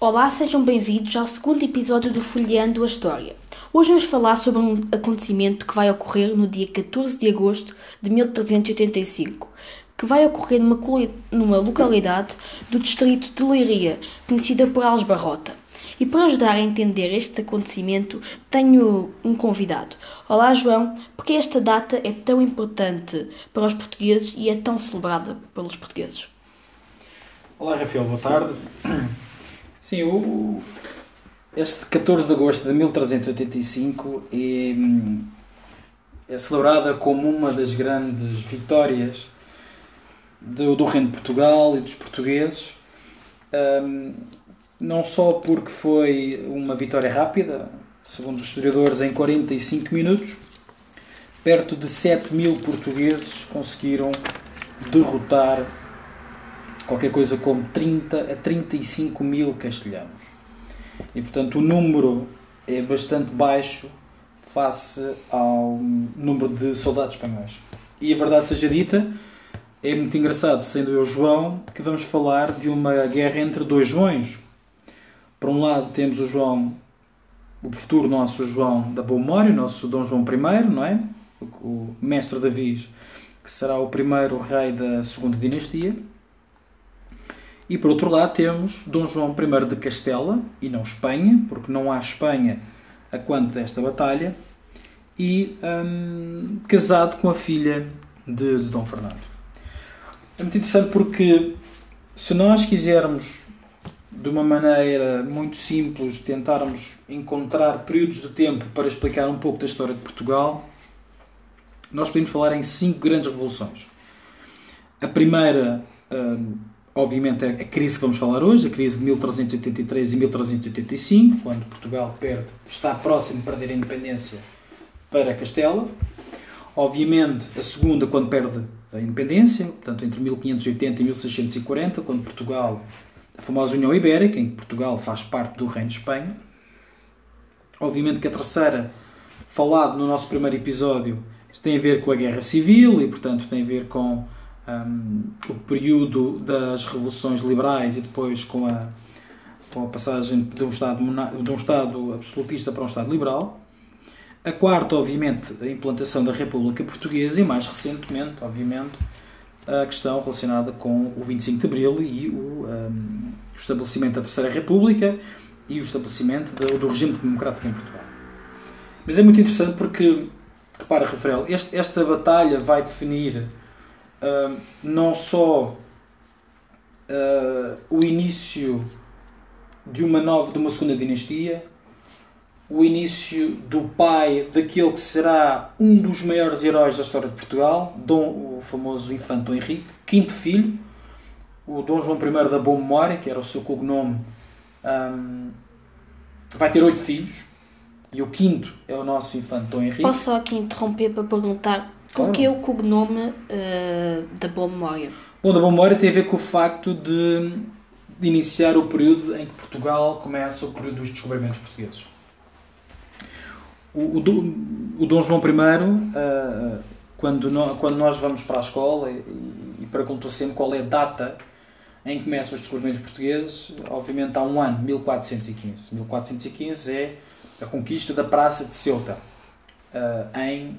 Olá, sejam bem-vindos ao segundo episódio do Folheando a História. Hoje vamos falar sobre um acontecimento que vai ocorrer no dia 14 de agosto de 1385, que vai ocorrer numa, numa localidade do distrito de Leiria, conhecida por Alves Barrota. E para ajudar a entender este acontecimento, tenho um convidado. Olá, João, porque esta data é tão importante para os portugueses e é tão celebrada pelos portugueses? Olá, Rafael, boa tarde. Sim, o, este 14 de agosto de 1385 é, é celebrada como uma das grandes vitórias do, do Reino de Portugal e dos portugueses, um, não só porque foi uma vitória rápida, segundo os historiadores, em 45 minutos, perto de 7 mil portugueses conseguiram derrotar qualquer coisa como 30 a 35 mil castelhanos. E portanto o número é bastante baixo face ao número de soldados espanhóis. E a verdade seja dita, é muito engraçado, sendo eu João, que vamos falar de uma guerra entre dois Joões. Por um lado temos o João, o futuro nosso João da Boa Memória, o nosso Dom João I, não é? O, mestre Davi, que será o primeiro rei da segunda dinastia. E por outro lado temos Dom João I de Castela, e não Espanha, porque não há Espanha a quanto desta batalha, e hum, casado com a filha de, de Dom Fernando. É muito interessante porque se nós quisermos de uma maneira muito simples tentarmos encontrar períodos de tempo para explicar um pouco da história de Portugal, nós podemos falar em cinco grandes revoluções. A primeira hum, obviamente, a crise que vamos falar hoje, a crise de 1383 e 1385, quando Portugal perde, está próximo de perder a independência para Castela. Obviamente, a segunda, quando perde a independência, portanto, entre 1580 e 1640, quando Portugal, a famosa União Ibérica, em que Portugal faz parte do Reino de Espanha. Obviamente que a terceira, falado no nosso primeiro episódio, tem a ver com a Guerra Civil e, portanto, tem a ver com um, o período das revoluções liberais e depois com a, com a passagem de um, estado, de um Estado absolutista para um Estado liberal. A quarta, obviamente, a implantação da República Portuguesa e, mais recentemente, obviamente, a questão relacionada com o 25 de Abril e o, um, o estabelecimento da Terceira República e o estabelecimento do, do regime democrático em Portugal. Mas é muito interessante porque, repara, Rafael, este, esta batalha vai definir não só uh, o início de uma nova, de uma segunda dinastia, o início do pai daquele que será um dos maiores heróis da história de Portugal, Dom, o famoso infante Dom Henrique, quinto filho, o Dom João I da Boa Memória, que era o seu cognome, um, vai ter oito filhos, e o quinto é o nosso infante Dom Henrique. Posso só aqui interromper para perguntar Claro. Porquê o cognome uh, da boa memória? Bom, da boa memória tem a ver com o facto de, de, iniciar o período em que Portugal começa o período dos descobrimentos portugueses. O, o, o Dom João I, uh, quando, no, quando nós vamos para a escola e, e perguntou sempre qual é a data em que começam os descobrimentos portugueses, obviamente há um ano, 1415. 1415 é a conquista da Praça de Ceuta, uh, em,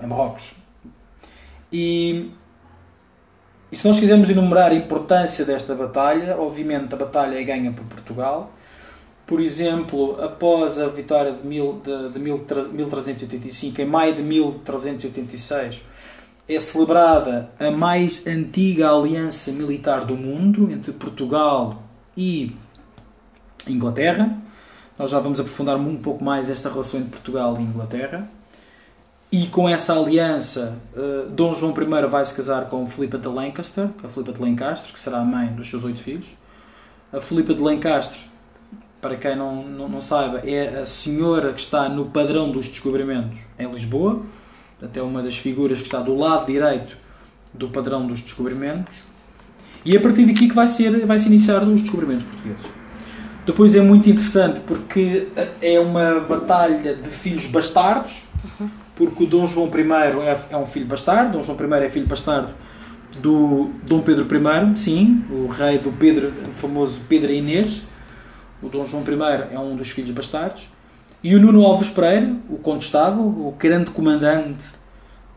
em Marrocos. E, e se nós quisermos enumerar a importância desta batalha, obviamente a batalha é ganha por Portugal. Por exemplo, após a vitória de, mil, de, de 1385, em maio de 1386, é celebrada a mais antiga aliança militar do mundo entre Portugal e Inglaterra. Nós já vamos aprofundar um pouco mais esta relação entre Portugal e Inglaterra. E com essa aliança, uh, Dom João I vai se casar com Filipa de Lancaster, é a Filipa de Lencastre, que será a mãe dos seus oito filhos. A Filipa de Lencastre, para quem não, não, não, saiba, é a senhora que está no padrão dos descobrimentos em Lisboa, até uma das figuras que está do lado direito do padrão dos descobrimentos. E é a partir daqui que vai, ser, vai se iniciar os descobrimentos portugueses. Depois é muito interessante porque é uma batalha de filhos bastardos, uhum porque o Dom João I é, é um filho bastardo, Dom João I é filho bastardo do Dom Pedro I, sim, o rei do Pedro, o famoso Pedro Inês, o Dom João I é um dos filhos bastardos, e o Nuno Alves Pereira, o condestável, o grande comandante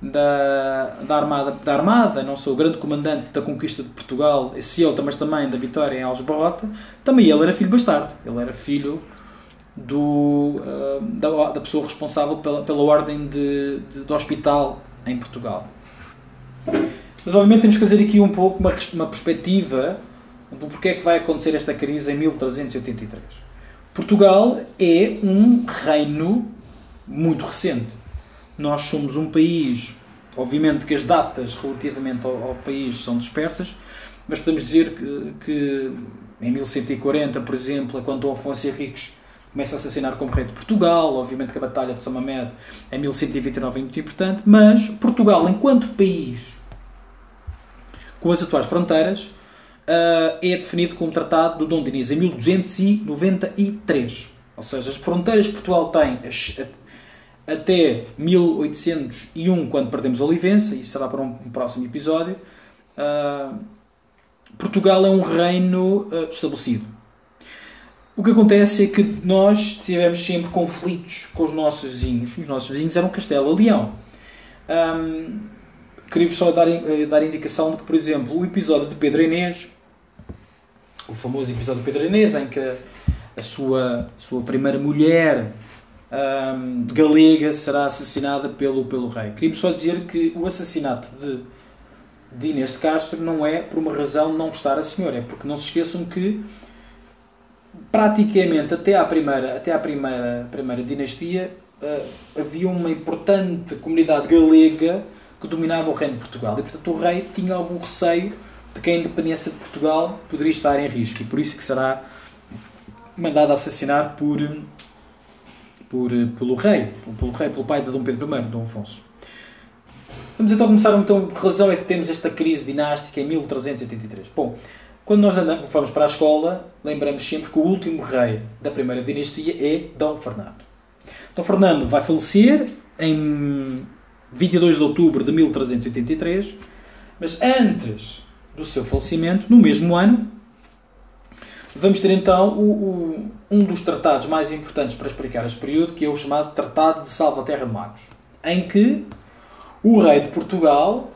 da, da, armada, da Armada, não sou o grande comandante da conquista de Portugal, esse eu, mas também da vitória em Alves Barrota, também ele era filho bastardo. Ele era filho do, uh, da, da, pessoa responsável pela, pela ordem de, de, do hospital em Portugal. Mas obviamente temos que fazer aqui um pouco uma, uma perspectiva do porquê é que vai acontecer esta crise em 1383. Portugal é um reino muito recente nós somos um país, obviamente que as datas relativamente ao, ao país são dispersas, mas podemos dizer que, que, em 1140, por exemplo, quando Afonso Henriques começa a assassinar como rei de Portugal, obviamente que a Batalha de São Mamed em 1129 é muito importante, mas Portugal, enquanto país, com as atuais fronteiras, uh, é definido como Tratado do Dom Dinis em 1293. Ou seja, as fronteiras que Portugal tem, até 1801, quando perdemos Olivença, isso será para um, próximo episódio, uh, Portugal é um reino uh, estabelecido. O que acontece é que nós tivemos sempre conflitos com os nossos vizinhos. Os nossos vizinhos eram Castelo e Leão. Um, Queria-vos só dar, eh, dar indicação de que, por exemplo, o episódio de Pedro Inês, o famoso episódio de Pedro Inês, em que a sua, sua primeira mulher um, galega será assassinada pelo, pelo rei. Queríamos só dizer que o assassinato de, de Inês de Castro não é por uma razão não gostar a senhora, é porque não se esqueçam que praticamente até à primeira, até à primeira, primeira dinastia uh, havia uma importante comunidade galega que dominava o reino de Portugal e portanto o rei tinha algum receio de que a independência de Portugal poderia estar em risco e por isso que será mandado assassinar por por, pelo rei, pelo rei, pelo pai de Dom Pedro I, Dom Afonso. Vamos então começar, então, a razão é que temos esta crise dinástica em 1383. Bom, quando nós andamos, vamos para a escola, lembramos sempre que o último rei da primeira dinastia é Dom Fernando. Dom Fernando vai falecer em 22 de outubro de 1383, mas antes do seu falecimento, no mesmo ano, vamos ter então o, o, um dos tratados mais importantes para explicar este período, que é o chamado Tratado de Salvaterra de Magos, em que o rei de Portugal,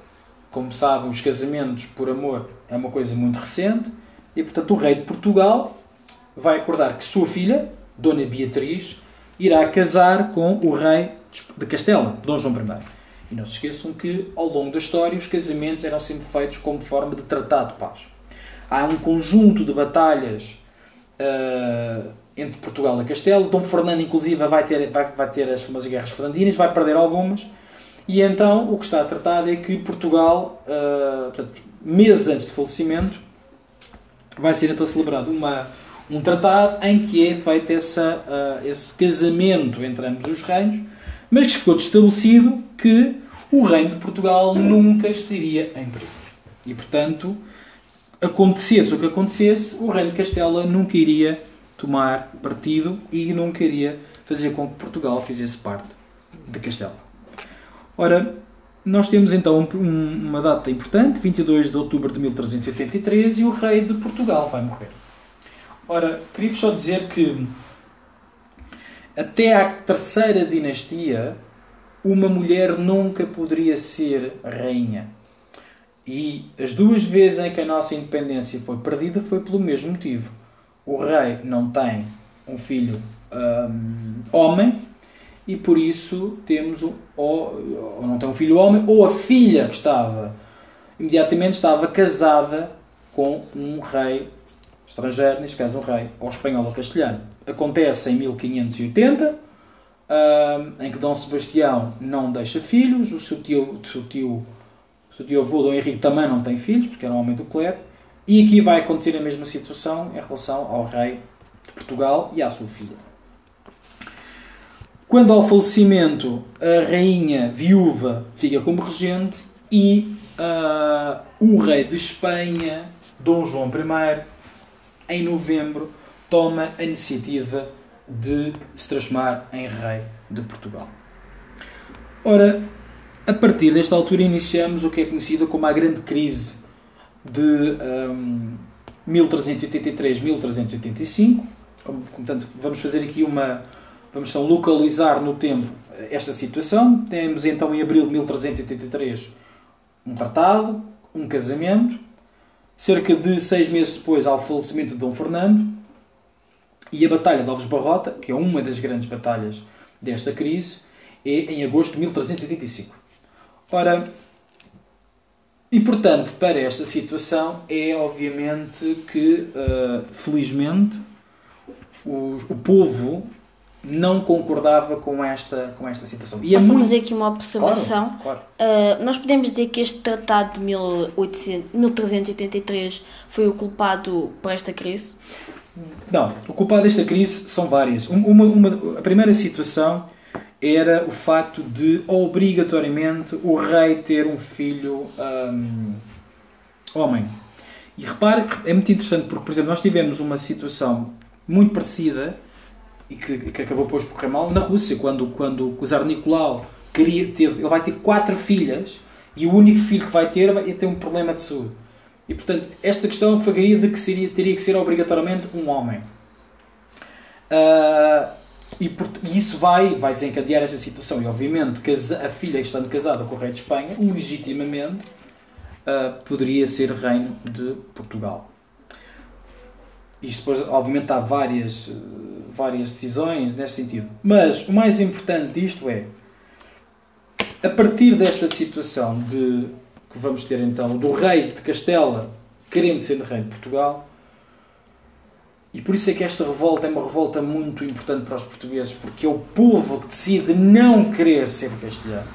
como sabem, os casamentos por amor é uma coisa muito recente, e portanto o rei de Portugal vai acordar que sua filha, Dona Beatriz, irá casar com o rei de Castela, Dom João I. E não se esqueçam que, ao longo da história, os casamentos eram sempre feitos como forma de tratado de paz há um conjunto de batalhas uh, entre Portugal e Castelo. Dom Fernando, inclusive, vai ter, vai, vai ter as famosas guerras fernandinas, vai perder algumas. E então o que está tratado é que Portugal, uh, portanto, meses antes do falecimento, vai ser então celebrado uma, um tratado em que é feito essa, uh, esse casamento entre ambos os reinos, mas que ficou estabelecido que o reino de Portugal nunca estaria em perigo. E, portanto, acontecesse o que acontecesse, o reino de Castela nunca iria tomar partido e nunca iria fazer com que Portugal fizesse parte de Castela. Ora, nós temos então uma data importante, 22 de outubro de 1383, e o rei de Portugal vai morrer. Ora, queria-vos só dizer que até à terceira dinastia, uma mulher nunca poderia ser rainha. E as duas vezes em que a nossa independência foi perdida foi pelo mesmo motivo. O rei não tem um filho um, homem e por isso temos um, ou, ou não tem um filho homem ou a filha que estava imediatamente estava casada com um rei estrangeiro, neste caso um rei ou espanhol ou castelhano. Acontece em 1580, um, em que Dom Sebastião não deixa filhos, o seu tio, seu tio seu tio avô, Dom Henrique, também não tem filhos, porque era um homem do clero. E aqui vai acontecer a mesma situação em relação ao rei de Portugal e à sua filha. Quando ao falecimento, a rainha viúva fica como regente e uh, o rei de Espanha, Dom João I, em novembro, toma a iniciativa de se transformar em rei de Portugal. Ora, a partir desta altura iniciamos o que é conhecido como a grande crise de um, 1383-1385, portanto, vamos fazer aqui uma. Vamos então localizar no tempo esta situação. Temos então em abril de 1383 um tratado, um casamento. Cerca de seis meses depois há o falecimento de Dom Fernando e a Batalha de Alves Barrota, que é uma das grandes batalhas desta crise, é em agosto de 1385. Ora, e portanto, para esta situação, é obviamente que, uh, felizmente, o povo não concordava com esta, com esta situação. E é Posso é muito... fazer aqui uma observação? Claro, claro. Uh, nós podemos dizer que este tratado de 1800, 1383 foi o culpado por esta crise? Não, o culpado desta crise são várias. Uma, uma, a primeira situação era o facto de, obrigatoriamente, o rei ter um filho um, homem. E repare, é muito interessante porque, por exemplo, nós tivemos uma situação muito parecida e que, que acabou depois por correr mal na Rússia, quando, quando o Czar Nicolau queria, teve, ele vai ter quatro filhas e o único filho que vai ter vai ter um problema de saúde. E, portanto, esta questão fagaria de que seria, teria que ser obrigatoriamente um homem. Uh, e, por, e, isso vai, vai desencadear esta situação. E, obviamente, que a filha estando casada com o rei de Espanha, legitimamente, uh, poderia ser reino de Portugal. Isto depois, obviamente, há várias, várias decisões nesse sentido. Mas o mais importante disto é, a partir desta situação de que vamos ter então do rei de Castela querendo ser rei de Portugal. E por isso é que esta revolta é uma revolta muito importante para os portugueses, porque é o povo que decide não querer ser castelhano.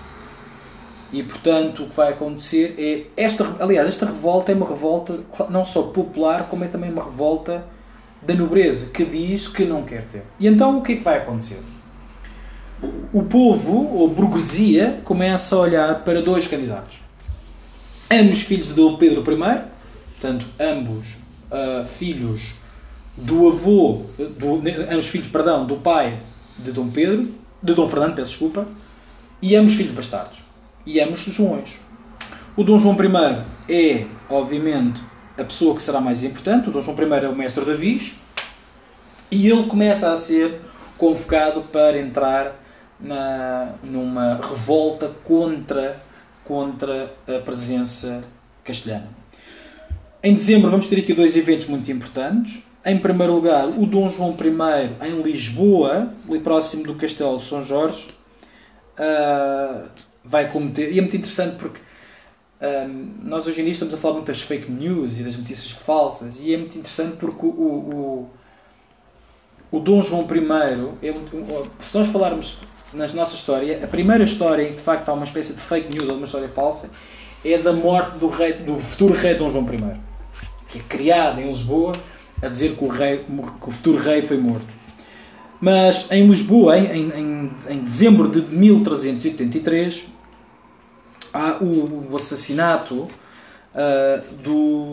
E portanto o que vai acontecer é esta, aliás, esta revolta é uma revolta não só popular, como é também uma revolta da nobreza que diz que não quer ter. E então o que é que vai acontecer? O povo, ou burguesia, começa a olhar para dois candidatos ambos filhos de Dom Pedro I, portanto, ambos uh, filhos do avô, do, ambos filhos, perdão, do pai de Dom Pedro, de Dom Fernando, peço desculpa, e ambos filhos bastardos, e ambos Joões. O Dom João I é, obviamente, a pessoa que será mais importante, o Dom João I é o mestre da Viz, e ele começa a ser convocado para entrar na, numa revolta contra contra a presença castelhana. Em dezembro vamos ter aqui dois eventos muito importantes. Em primeiro lugar, o Dom João I em Lisboa, ali próximo do Castelo de São Jorge, uh, vai cometer. E é muito interessante porque uh, nós hoje em dia estamos a falar muito das fake news e das notícias falsas, e é muito interessante porque o, o, o, Dom João I, é, se nós falarmos na nossa história, a primeira história em que de facto há uma espécie de fake news ou uma história falsa é da morte do, rei, do futuro rei Dom João I, que é criado em Lisboa a dizer que o, rei, que o futuro rei foi morto. Mas em Lisboa, em, em, em dezembro de 1383, há o, o assassinato uh, do,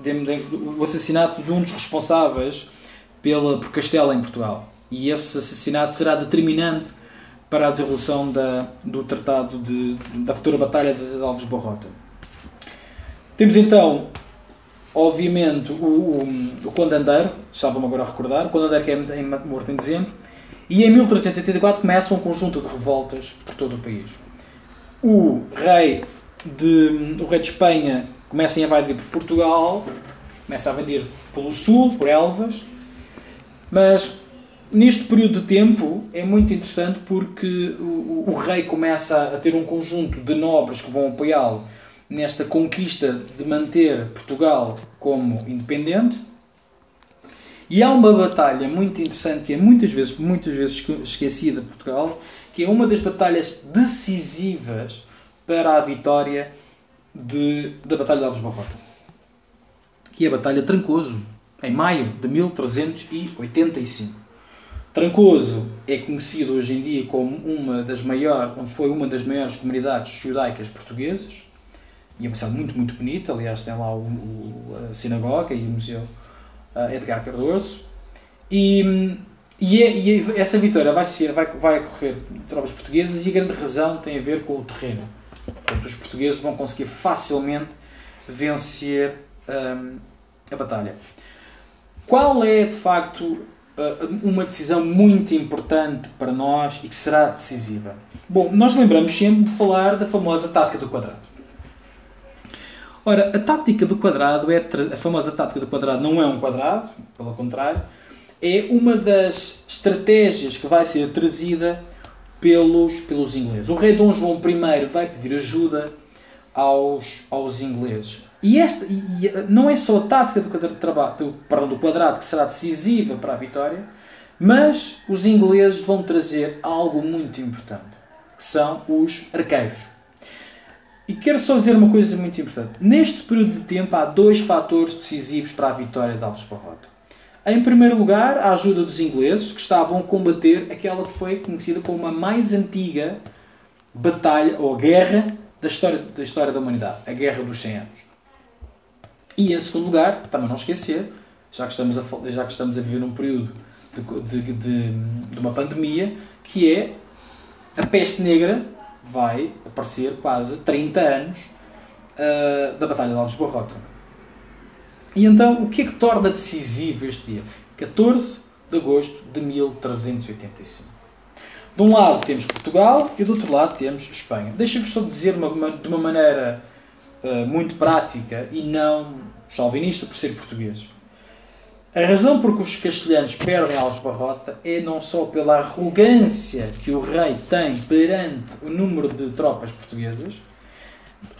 de, de, o assassinato de um dos responsáveis pela, por Castela em Portugal e esse assassinato será determinante para a dissolução da, do tratado de, da futura Batalha de Alves Barrota. Temos então, obviamente, o, o, o Conde Andeiro, estava-me agora a recordar, o Conde Andeiro que é morto em dezembro, e em 1384 começa um conjunto de revoltas por todo o país. O rei de, o rei de Espanha começa a invadir Portugal, começa a invadir pelo sul, por Elvas, mas neste período de tempo é muito interessante porque o, o, rei começa a ter um conjunto de nobres que vão apoiá-lo nesta conquista de manter Portugal como independente. E há uma batalha muito interessante que é muitas vezes, muitas vezes esquecida de Portugal, que é uma das batalhas decisivas para a vitória de, da Batalha de Alves Barrota, que é a Batalha Trancoso, em maio de 1385. Trancoso é conhecido hoje em dia como uma das maiores, foi uma das maiores comunidades judaicas portuguesas e é uma cidade muito, muito bonita. Aliás, tem lá o, o, a sinagoga e o museu uh, Edgar Cardoso. E, e, é, e, é, essa vitória vai, ser, vai, vai ocorrer tropas portuguesas e a grande razão tem a ver com o terreno. Portanto, os portugueses vão conseguir facilmente vencer um, a batalha. qual é de facto uma decisão muito importante para nós e que será decisiva? Bom, nós lembramos sempre de falar da famosa tática do quadrado. Ora, a tática do quadrado é a famosa tática do quadrado não é um quadrado, pelo contrário, é uma das estratégias que vai ser trazida pelos, pelos ingleses. O rei Dom João I vai pedir ajuda aos, aos ingleses. E, esta, e não é só a tática do do, perdão, do quadrado que será decisiva para a vitória, mas os ingleses vão trazer algo muito importante, que são os arqueiros. E quero só dizer uma coisa muito importante. Neste período de tempo há dois fatores decisivos para a vitória de Alves Barrota. Em primeiro lugar, a ajuda dos ingleses, que estavam a combater aquela que foi conhecida como a mais antiga batalha ou guerra da história da, história da humanidade, a Guerra dos 100 Anos. E em segundo lugar, também não esquecer, já que estamos a, já que estamos a viver num período de, de, de, de uma pandemia, que é a peste negra vai aparecer quase 30 anos uh, da Batalha de Alves Barrota. E então, o que é que torna decisivo este dia? 14 de agosto de 1385. De um lado temos Portugal e do outro lado temos Espanha. Deixa-vos só dizer uma, de uma maneira uh, muito prática e não chauvinista por ser português. A razão por que os castelhanos perdem Alves Barrota é não só pela arrogância que o rei tem perante o número de tropas portuguesas.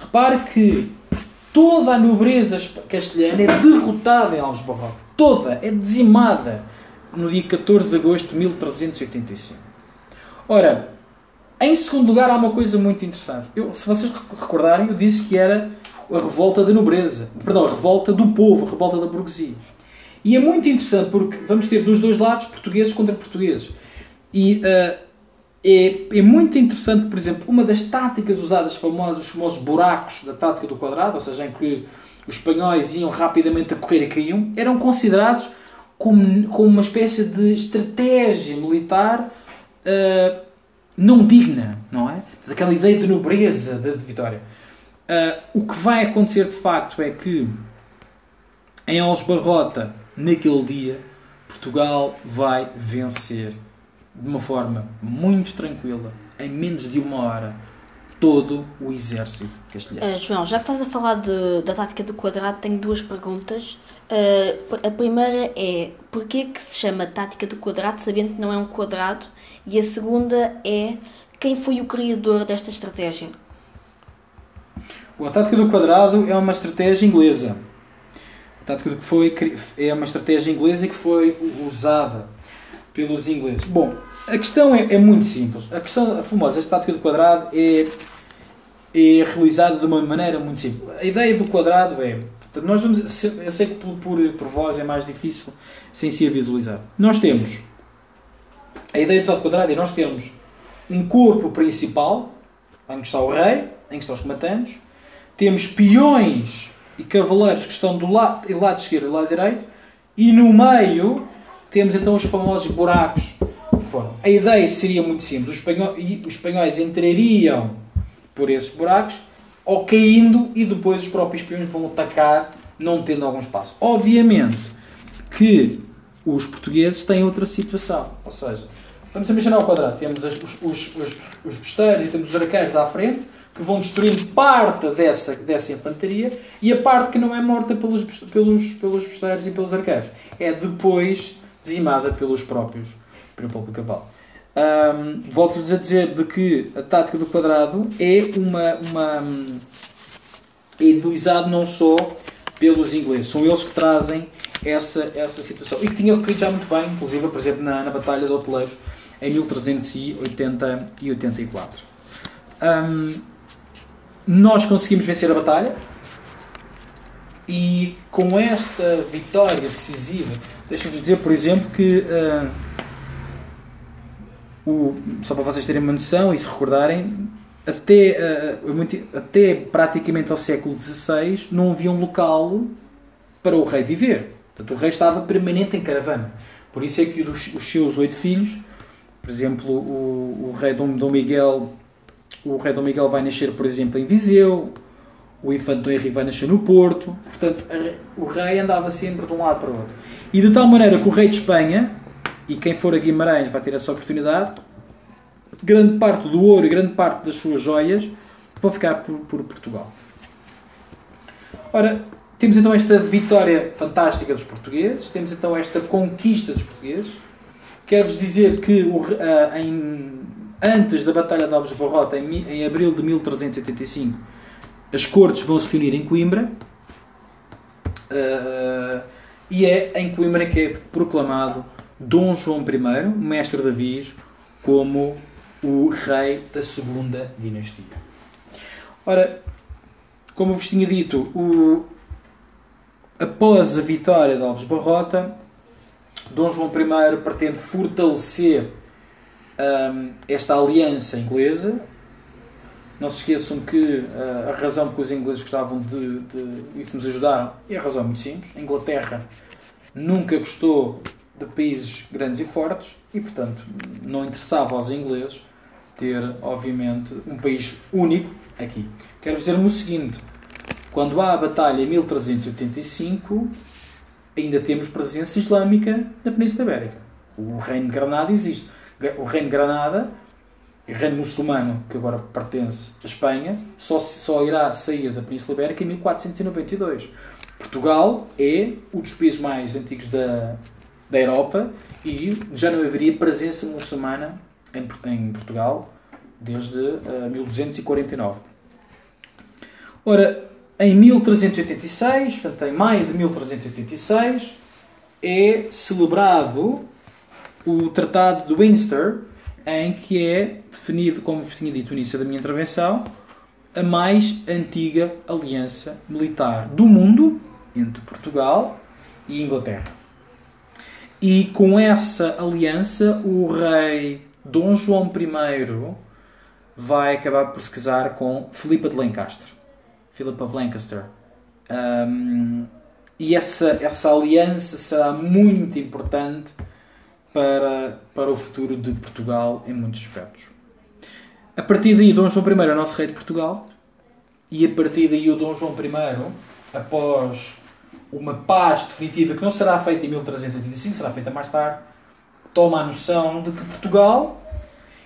Repare que toda a nobreza castelhana é derrotada em Alves Barrota. Toda. É dizimada no dia 14 de agosto de 1385. Ora, em segundo lugar, há uma coisa muito interessante. Eu, se vocês recordarem, eu disse que era a revolta da nobreza. Perdão, a revolta do povo, a revolta da burguesia. E é muito interessante porque vamos ter dos dois lados portugueses contra portugueses. E uh, é, é muito interessante, por exemplo, uma das táticas usadas, os famosos buracos da tática do quadrado, ou seja, em que os espanhóis iam rapidamente a correr e caíam, eram considerados como, como uma espécie de estratégia militar uh, não digna, não é? Daquela ideia de nobreza da vitória. Uh, o que vai acontecer de facto é que em Alves Barrota, naquele dia, Portugal vai vencer de uma forma muito tranquila, em menos de uma hora, todo o exército castelhano. Uh, João, já que estás a falar de, da tática do quadrado, tenho duas perguntas. Uh, a primeira é porquê que se chama tática do quadrado, sabendo que não é um quadrado? E a segunda é quem foi o criador desta estratégia? a tática do quadrado é uma estratégia inglesa. A tática que foi é uma estratégia inglesa que foi usada pelos ingleses. Bom, a questão é, é muito simples. A questão, a famosa tática do quadrado é, é realizada de uma maneira muito simples. A ideia do quadrado é, nós vamos, eu sei que por, por, por voz é mais difícil sem ser visualizado. Nós temos a ideia do quadrado é nós temos um corpo principal, em que está o rei, em que estão os combatentes, temos peões e cavaleiros que estão do lado, do lado esquerdo e do lado direito, e no meio temos então os famosos buracos foram. A ideia seria muito simples: os espanhóis, os espanhóis entrariam por esses buracos, ou caindo, e depois os próprios espiões vão atacar, não tendo algum espaço. Obviamente que os portugueses têm outra situação, ou seja, vamos imaginar ao quadrado: temos os, os, os, os e temos os arqueiros à frente que vão destruindo parte dessa, dessa infantaria e a parte que não é morta pelos, pelos, pelos besteiros e pelos arqueiros é depois dizimada pelos próprios pelo próprio cavalo. Um, Volto-vos a dizer de que a tática do quadrado é uma, uma é idealizado não só pelos ingleses, são eles que trazem essa, essa situação e que tinha ocorrido já muito bem, inclusive, por exemplo, na, na Batalha de Hoteleiros em 1384. Um, nós conseguimos vencer a batalha e com esta vitória decisiva, deixa-vos dizer, por exemplo, que uh, o, só para vocês terem uma noção e se recordarem, até, uh, até praticamente ao século XVI não havia um local para o rei viver. Portanto, o rei estava permanente em caravana. Por isso é que os, os seus oito filhos, por exemplo, o, o rei Dom, Dom Miguel, o rei Dom Miguel vai nascer, por exemplo, em Viseu, o infante Dom Henrique vai nascer no Porto. Portanto, o rei andava sempre de um lado para o outro. E de tal maneira que o rei de Espanha, e quem for a Guimarães vai ter essa oportunidade, grande parte do ouro e grande parte das suas joias vão ficar por, por Portugal. Ora, temos então esta vitória fantástica dos portugueses, temos então esta conquista dos portugueses. Quero-vos dizer que o, uh, em, antes da Batalha de Alves Barrota, em, em abril de 1385, as cortes vão se reunir em Coimbra uh, e é em Coimbra que é proclamado Dom João I, mestre de aviso, como o rei da segunda dinastia. Ora, como vos tinha dito, o, após a vitória de Alves Barrota, Dom João I pretende fortalecer um, esta aliança inglesa não se esqueçam que uh, a razão que os ingleses gostavam de, de, de nos ajudar é a razão muito simples. A Inglaterra nunca gostou de países grandes e fortes e, portanto, não interessava aos ingleses ter, obviamente, um país único aqui. Quero dizer-me o seguinte: quando há a batalha em 1385, ainda temos presença islâmica na Península Ibérica. O Reino de Granada existe. O Reino de Granada reino muçulmano, que agora pertence à Espanha, só, só irá sair da Península Ibérica em 1492. Portugal é um dos países mais antigos da, da Europa e já não haveria presença muçulmana em, em Portugal desde uh, 1249. Ora, em 1386, portanto, em maio de 1386, é celebrado o Tratado de Windsor, em que é definido, como vos tinha dito no início da minha intervenção, a mais antiga aliança militar do mundo entre Portugal e Inglaterra. E com essa aliança, o rei Dom João I vai acabar por se casar com Filipa de Lancaster. Philip of Lancaster. Um, e essa, essa aliança será muito importante para, para o futuro de Portugal em muitos aspectos. A partir daí, Dom João I é o nosso rei de Portugal, e a partir daí, o Dom João I, após uma paz definitiva que não será feita em 1385, será feita mais tarde, toma a noção de que Portugal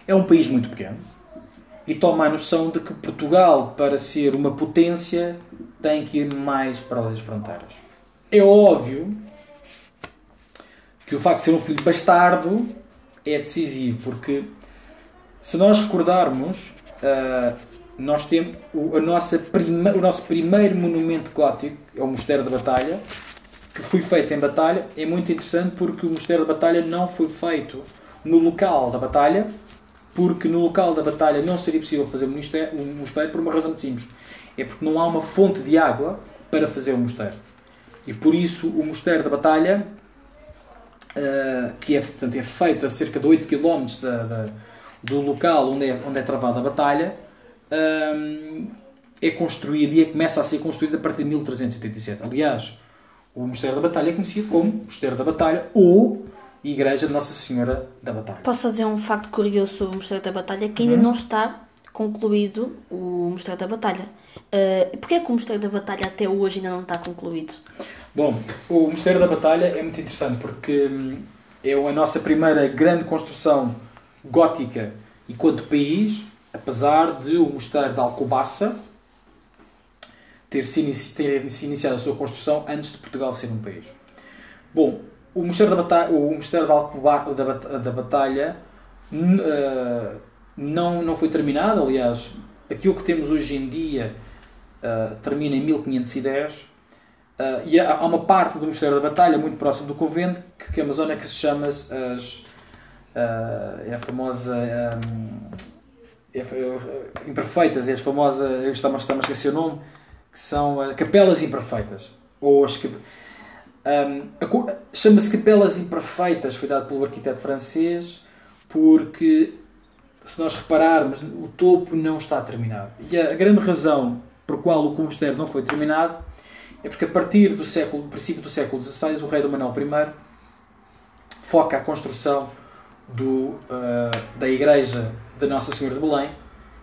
é um país muito pequeno e toma a noção de que Portugal, para ser uma potência, tem que ir mais para as fronteiras. É óbvio que o facto de ser um filho bastardo é decisivo, porque se nós recordarmos, uh, nós temos o, a nossa prima, o nosso primeiro monumento gótico, é o Mosteiro da Batalha, que foi feito em batalha. É muito interessante porque o Mosteiro da Batalha não foi feito no local da batalha, porque no local da batalha não seria possível fazer um mosteiro, mosteiro por uma razão muito simples. É porque não há uma fonte de água para fazer o mosteiro. E por isso o Mosteiro da Batalha uh, que é, portanto, é feito a cerca de 8 km da, da, do local onde é, onde é travada a batalha, é construído e é, começa a ser construído a partir de 1387. Aliás, o Mosteiro da Batalha é conhecido como Mosteiro da Batalha ou Igreja de Nossa Senhora da Batalha. Posso dizer um facto curioso sobre o Mosteiro da Batalha que ainda uhum. não está concluído o Mosteiro da Batalha. Uh, Porquê que o Mosteiro da Batalha até hoje ainda não está concluído? Bom, o Mosteiro da Batalha é muito interessante porque hum, é a nossa primeira grande construção gótica enquanto país, apesar de o Mosteiro da Alcobaça ter se, iniciado a sua construção antes de Portugal ser um país. Bom, o Mosteiro da Batalha, o Mosteiro da, Alcoba, da, Batalha uh, não, não foi terminado, aliás, aquilo que temos hoje em dia uh, termina em 1510 Uh, e há, há, uma parte do Mosteiro da Batalha, muito próximo do convento, que, que é uma zona que se chama as, é a famosa. Um, é, imperfeitas, é as famosas. Eu estava a esquecer o nome, que são uh, capelas imperfeitas. Ou as um, Chama-se Capelas Imperfeitas, foi dado pelo arquiteto francês, porque se nós repararmos, o topo não está terminado. E a grande razão por qual o mosteiro não foi terminado é porque a partir do século, princípio do século XVI, o rei Dom Manuel I foca a construção do, uh, da igreja da Nossa Senhora de Belém,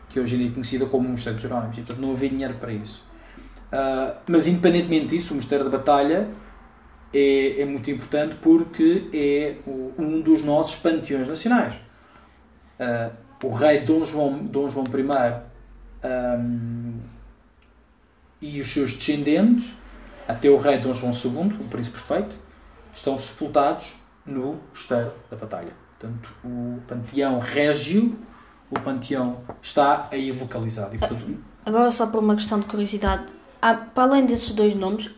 que hoje em dia é conhecida como o Mosteiro de Jerónimos, e portanto não havia dinheiro para isso. Uh, mas independentemente disso, o Mosteiro da Batalha é, é muito importante porque é o, um dos nossos panteões nacionais. Uh, o rei Dom João, Dom João I um, e os seus descendentes, até o rei Dom João II, o príncipe perfeito, estão sepultados no Mosteiro da Batalha. Portanto, o panteão régio, o panteão está aí localizado. E, portanto, Agora, só por uma questão de curiosidade, há, para além desses dois nomes,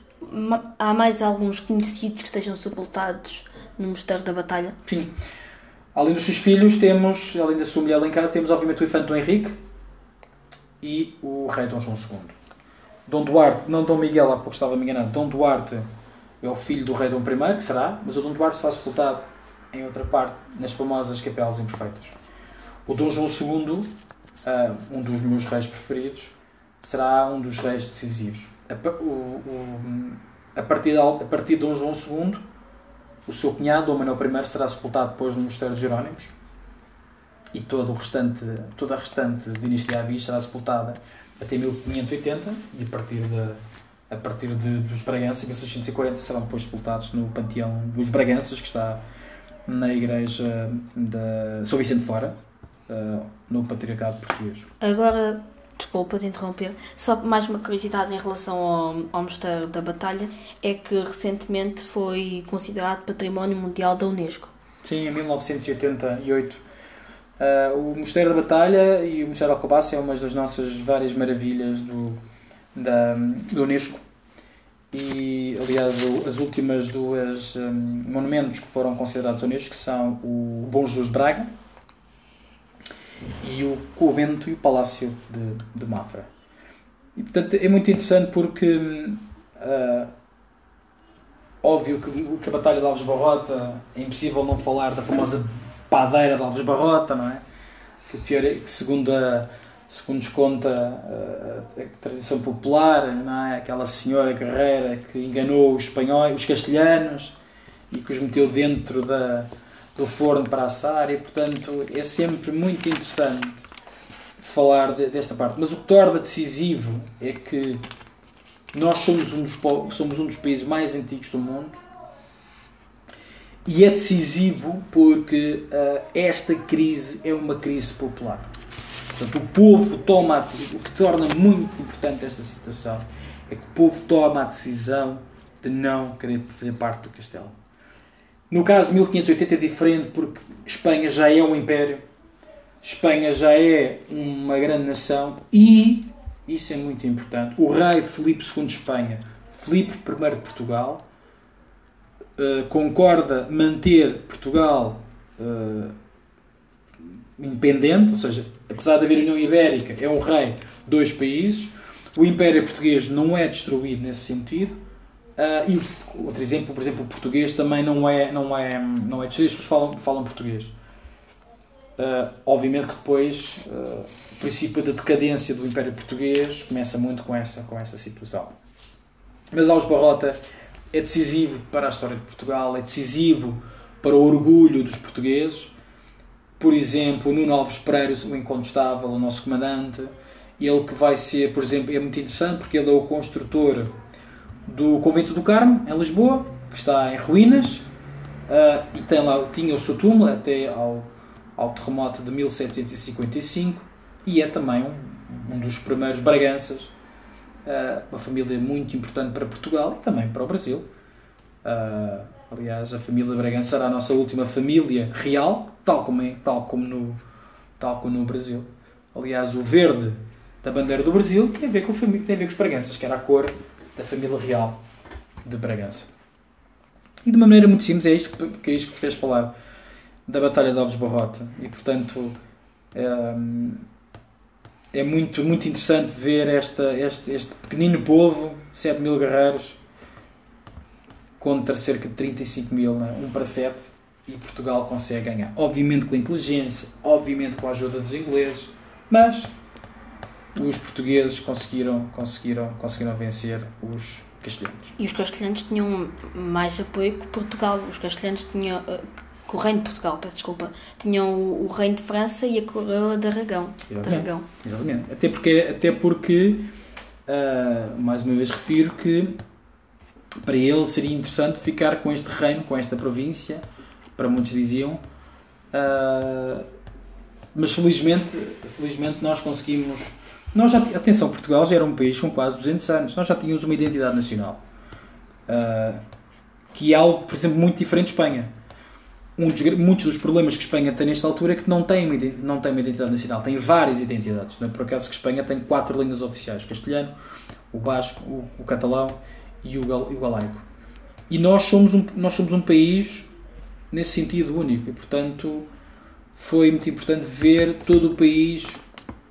há mais alguns conhecidos que estejam sepultados no Mosteiro da Batalha? Sim. Além dos seus filhos, temos, além da sua mulher em casa, temos obviamente o infante Dom Henrique e o rei Dom João II. Dom Duarte, não Dom Miguel, há pouco estava me enganado, Dom Duarte é o filho do rei Dom I, que será, mas o Dom Duarte está sepultado em outra parte, nas famosas Capelas Imperfeitas. O Dom João II, ah, um dos meus reis preferidos, será um dos reis decisivos. A, o, o, a, partir, de, a partir de Dom João II, o seu cunhado, Dom Manuel I, será sepultado depois no Mosteiro de Jerónimos e todo o restante, toda a restante dinastia Avis será sepultada até 1580 e a partir de, a partir de, dos Bragança, em 1640, serão depois sepultados no panteão dos Braganças, que está na igreja de São Vicente Fora, eh, no Patriarcado Português. Agora, desculpa te interromper, só mais uma curiosidade em relação ao, ao Mosteiro da Batalha, é que recentemente foi considerado Património Mundial da Unesco. Sim, em 1988. Uh, eh, o Mosteiro da Batalha e o Mosteiro Alcobaça é uma das nossas várias maravilhas do, da, da Unesco. E, aliás, as últimas duas um, monumentos que foram considerados Unesco são o Bom Jesus de Braga, e o convento e o palácio de, de Mafra. E, portanto, é muito interessante porque, uh, óbvio que, que a Batalha de Alves Barrota é impossível não falar da famosa padeira de Alves Barrota, não é? Que, que segundo, a, segundo nos conta a, a, tradição popular, não é? Aquela senhora guerreira que enganou os espanhóis, os castelhanos e que os meteu dentro da do forno para assar e, portanto, é sempre muito interessante falar de, desta parte. Mas o que torna decisivo é que nós somos um dos, somos um dos países mais antigos do mundo e é decisivo porque uh, esta crise é uma crise popular. Portanto, o povo toma a decisão. O que torna muito importante esta situação é que o povo toma a decisão de não querer fazer parte do castelo. No caso de 1580 é diferente porque Espanha já é um império, Espanha já é uma grande nação. E, isso é muito importante, o rei Filipe II de Espanha, Filipe I de Portugal, uh, concorda manter Portugal uh, independente, ou seja, apesar de haver União Ibérica, é um rei, dois países. O Império Português não é destruído nesse sentido Uh, e outro exemplo, por exemplo, o português também não é, não é, não é de as pessoas falam, falam português. Uh, obviamente que depois uh, o princípio da decadência do Império Português começa muito com essa, com essa situação. Mas Alves Barrota é decisivo para a história de Portugal, é decisivo para o orgulho dos portugueses. Por exemplo, Nuno Alves Pereira, o incontestável, o nosso comandante, ele que vai ser, por exemplo, é muito interessante porque ele é o construtor do Convento do Carmo, em Lisboa, que está em ruínas, uh, e tem lá, tinha o seu túmulo até ao, ao terremoto de 1755, e é também um, um dos primeiros Braganças, uh, uma família muito importante para Portugal e também para o Brasil. Uh, aliás, a família Bragança será a nossa última família real, tal como, é, tal como, no, tal como no Brasil. Aliás, o verde da bandeira do Brasil tem a ver com, tem a ver com os Braganças, que era a cor da família real de Bragança. E de uma maneira muito simples, é isto que, é isto que vos queres falar da Batalha de Alves Barrota. E portanto é, é muito, muito interessante ver esta, este, este pequenino povo, 7 mil guerreiros, contra cerca de 35 mil, né? 1 para 7, e Portugal consegue ganhar. Obviamente com inteligência, obviamente com a ajuda dos ingleses, mas os portugueses conseguiram, conseguiram, conseguiram vencer os castelhanos. E os castelhanos tinham mais apoio que Portugal. Os castelhanos tinham. Uh, que o reino de Portugal, peço desculpa, tinham o, reino de França e a coroa de Aragão. Exatamente. De Aragão. Exatamente. Até porque, até porque uh, mais uma vez refiro que para ele seria interessante ficar com este reino, com esta província, para muitos diziam. Uh, mas felizmente, felizmente nós conseguimos. Nós já, atenção, Portugal já era um país com quase 200 anos. Nós já tínhamos uma identidade nacional. Uh, que é algo, por exemplo, muito diferente de Espanha. Um dos, muitos dos problemas que Espanha tem nesta altura é que não tem, uma, não tem uma identidade nacional, tem várias identidades. Não é por acaso que Espanha tem quatro línguas oficiais: castelhano, o basco, o, o catalão e o, gal, o galaico. E nós somos, um, nós somos um país nesse sentido único e, portanto, foi muito importante ver todo o país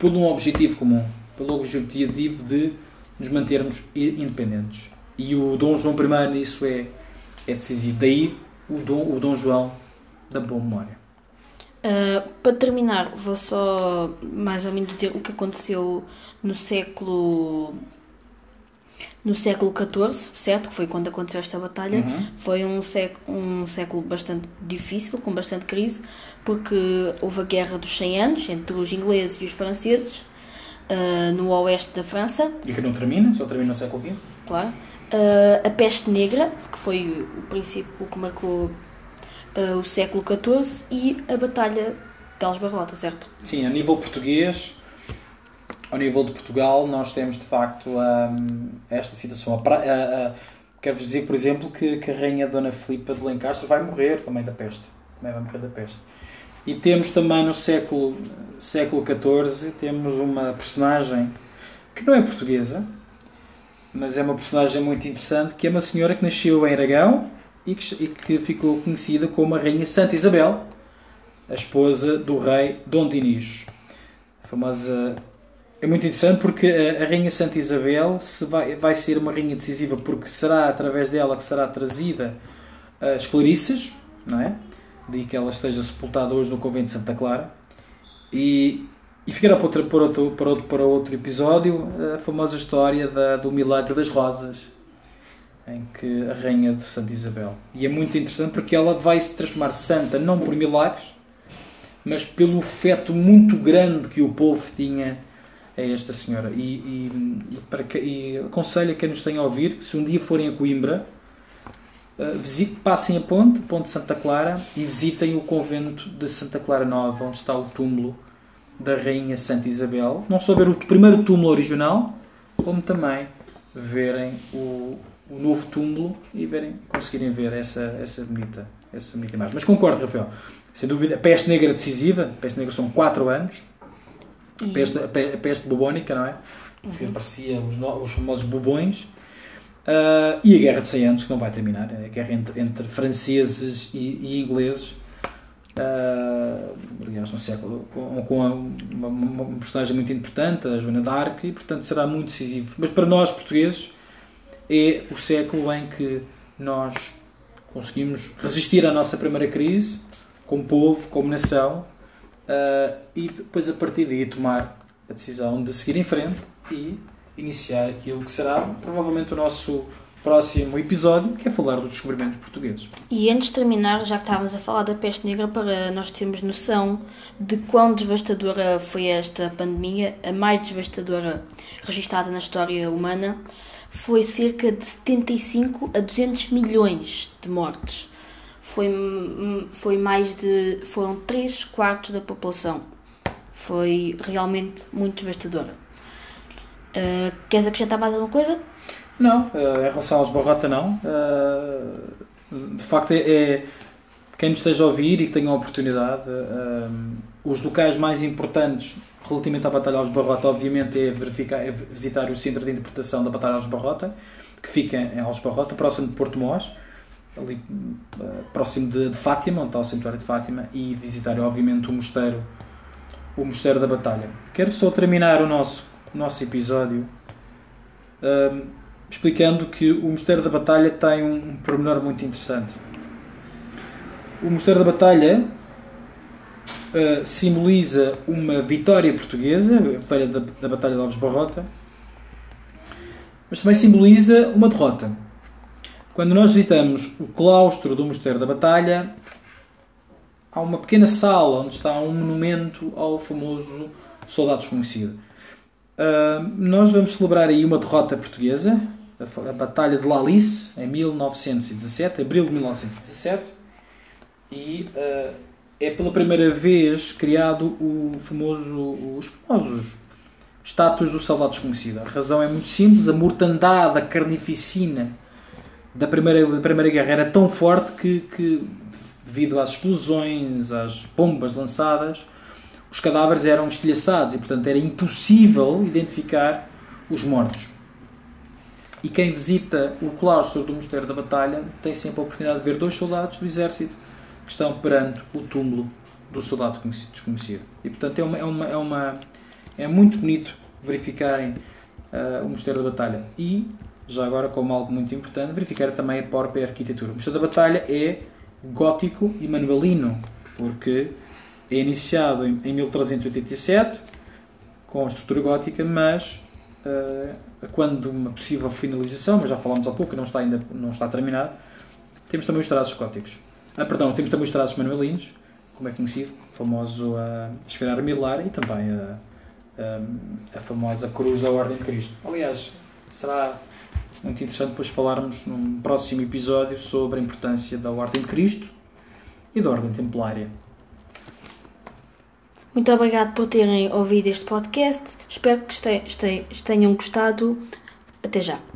por um objetivo comum, pelo objetivo de nos mantermos independentes. E o Dom João I nisso é, é decisivo. Daí o Dom, o Dom João da boa memória. Uh, para terminar, vou só mais ou menos dizer o que aconteceu no século no século XIV, certo? Que foi quando aconteceu esta batalha. Uhum. Foi um século, um século bastante difícil, com bastante crise, porque houve a Guerra dos 100 Anos entre os ingleses e os franceses uh, no oeste da França. E que não termina, só termina no século XV. Claro. Uh, a peste negra, que foi o princípio que marcou uh, o século XIV, e a Batalha de Aljubarrota, certo? Sim, a nível português, ao nível de Portugal, nós temos de facto um, esta situação. A, a, a, Quero-vos dizer, por exemplo, que, que a Rainha Dona Filipa de Lencastre vai morrer também da peste. Também vai morrer da peste. E temos também no século, século XIV, temos uma personagem que não é portuguesa, mas é uma personagem muito interessante, que é uma senhora que nasceu em Aragão e que, e que ficou conhecida como a Rainha Santa Isabel, a esposa do rei Dom Dinis. A famosa é muito interessante porque a, Rainha Santa Isabel se vai, vai ser uma rainha decisiva porque será através dela que será trazida as Clarissas, não é? De que ela esteja sepultada hoje no convento de Santa Clara. E, e ficará para outro, para, outro, para, outro, para outro episódio a famosa história da, do milagre das rosas, em que a Rainha de Santa Isabel. E é muito interessante porque ela vai se transformar santa não por milagres, mas pelo feto muito grande que o povo tinha é esta senhora. E, e, para que, e aconselho a quem nos tenha a ouvir, se um dia forem a Coimbra, uh, visite, passem a ponte, a ponte Santa Clara, e visitem o convento de Santa Clara Nova, onde está o túmulo da Rainha Santa Isabel. Não só ver o primeiro túmulo original, como também verem o, o novo túmulo e verem, conseguirem ver essa, essa, bonita, essa bonita imagem. Mas concordo, Rafael. Sem dúvida, a peste negra decisiva, a peste negra são 4 anos, a peste, a peste bubónica, não é? Uhum. Que parecia os, os famosos bubões. Uh, e a Guerra de 100 Anos, que não vai terminar, é a guerra entre, entre franceses e, e ingleses, uh, aliás, no século, com, com uma, uma, uma, personagem muito importante, a Joana d'Arc, e portanto será muito decisivo. Mas para nós, portugueses, é o século em que nós conseguimos resistir à nossa primeira crise, como povo, como nação, uh, e depois a partir daí tomar a decisão de seguir em frente e iniciar aquilo que será provavelmente o nosso próximo episódio, que é falar dos descobrimentos portugueses. E antes de terminar, já que estávamos a falar da peste negra, para nós termos noção de quão devastadora foi esta pandemia, a mais devastadora registada na história humana, foi cerca de 75 a 200 milhões de mortes foi, foi mais de. foram 3 quartos da população. Foi realmente muito devastadora. Uh, queres acrescentar mais alguma coisa? Não, uh, em relação aos Barrota, não. Uh, de facto, é, é, quem nos esteja a ouvir e que tenha a oportunidade, os locais mais importantes relativamente à Batalha aos Barrota, obviamente, é, verificar, é visitar o Centro de Interpretação da Batalha aos Barrota, que fica em Alves Barrota, próximo de Porto Mós ali uh, próximo de, de, Fátima, onde está o Santuário de Fátima, e visitar, obviamente, o mosteiro, o mosteiro da Batalha. Quero só terminar o nosso, nosso episódio uh, explicando que o mosteiro da Batalha tem um, um pormenor muito interessante. O mosteiro da Batalha uh, simboliza uma vitória portuguesa, a vitória da, da Batalha de Alves Barrota, mas também simboliza uma derrota quando nós visitamos o claustro do Mosteiro da Batalha, há uma pequena sala onde está um monumento ao famoso soldado desconhecido. Uh, nós vamos celebrar aí uma derrota portuguesa, a, a Batalha de Lalice, em 1917, abril de 1917, e uh, é pela primeira vez criado o famoso, os famosos estátuas do Soldado Desconhecido. A razão é muito simples, a mortandade, a carnificina da Primeira, da primeira Guerra era tão forte que, que, devido às explosões, às bombas lançadas, os cadáveres eram estilhaçados e, portanto, era impossível identificar os mortos. E quem visita o claustro do Mosteiro da Batalha tem sempre a oportunidade de ver dois soldados do exército que estão perante o túmulo do soldado desconhecido. E, portanto, é, uma, é, uma, é, uma, é muito bonito verificarem uh, o Mosteiro da Batalha. E, já agora, como algo muito importante, verificar também a própria arquitetura. O Mosteiro da Batalha é gótico e manuelino, porque é iniciado em, em 1387 com a estrutura gótica, mas uh, quando uma possível finalização, mas já falámos há pouco, não está ainda não está terminado, temos também os traços góticos. Ah, perdão, temos também os traços manuelinos, como é conhecido, o famoso uh, esferar milar e também a, a, a famosa cruz da Ordem de Cristo. Aliás, será muito interessante depois falarmos num próximo episódio sobre a importância da Ordem de Cristo e da Ordem Templária. Muito obrigado por terem ouvido este podcast. Espero que tenham gostado. Até já.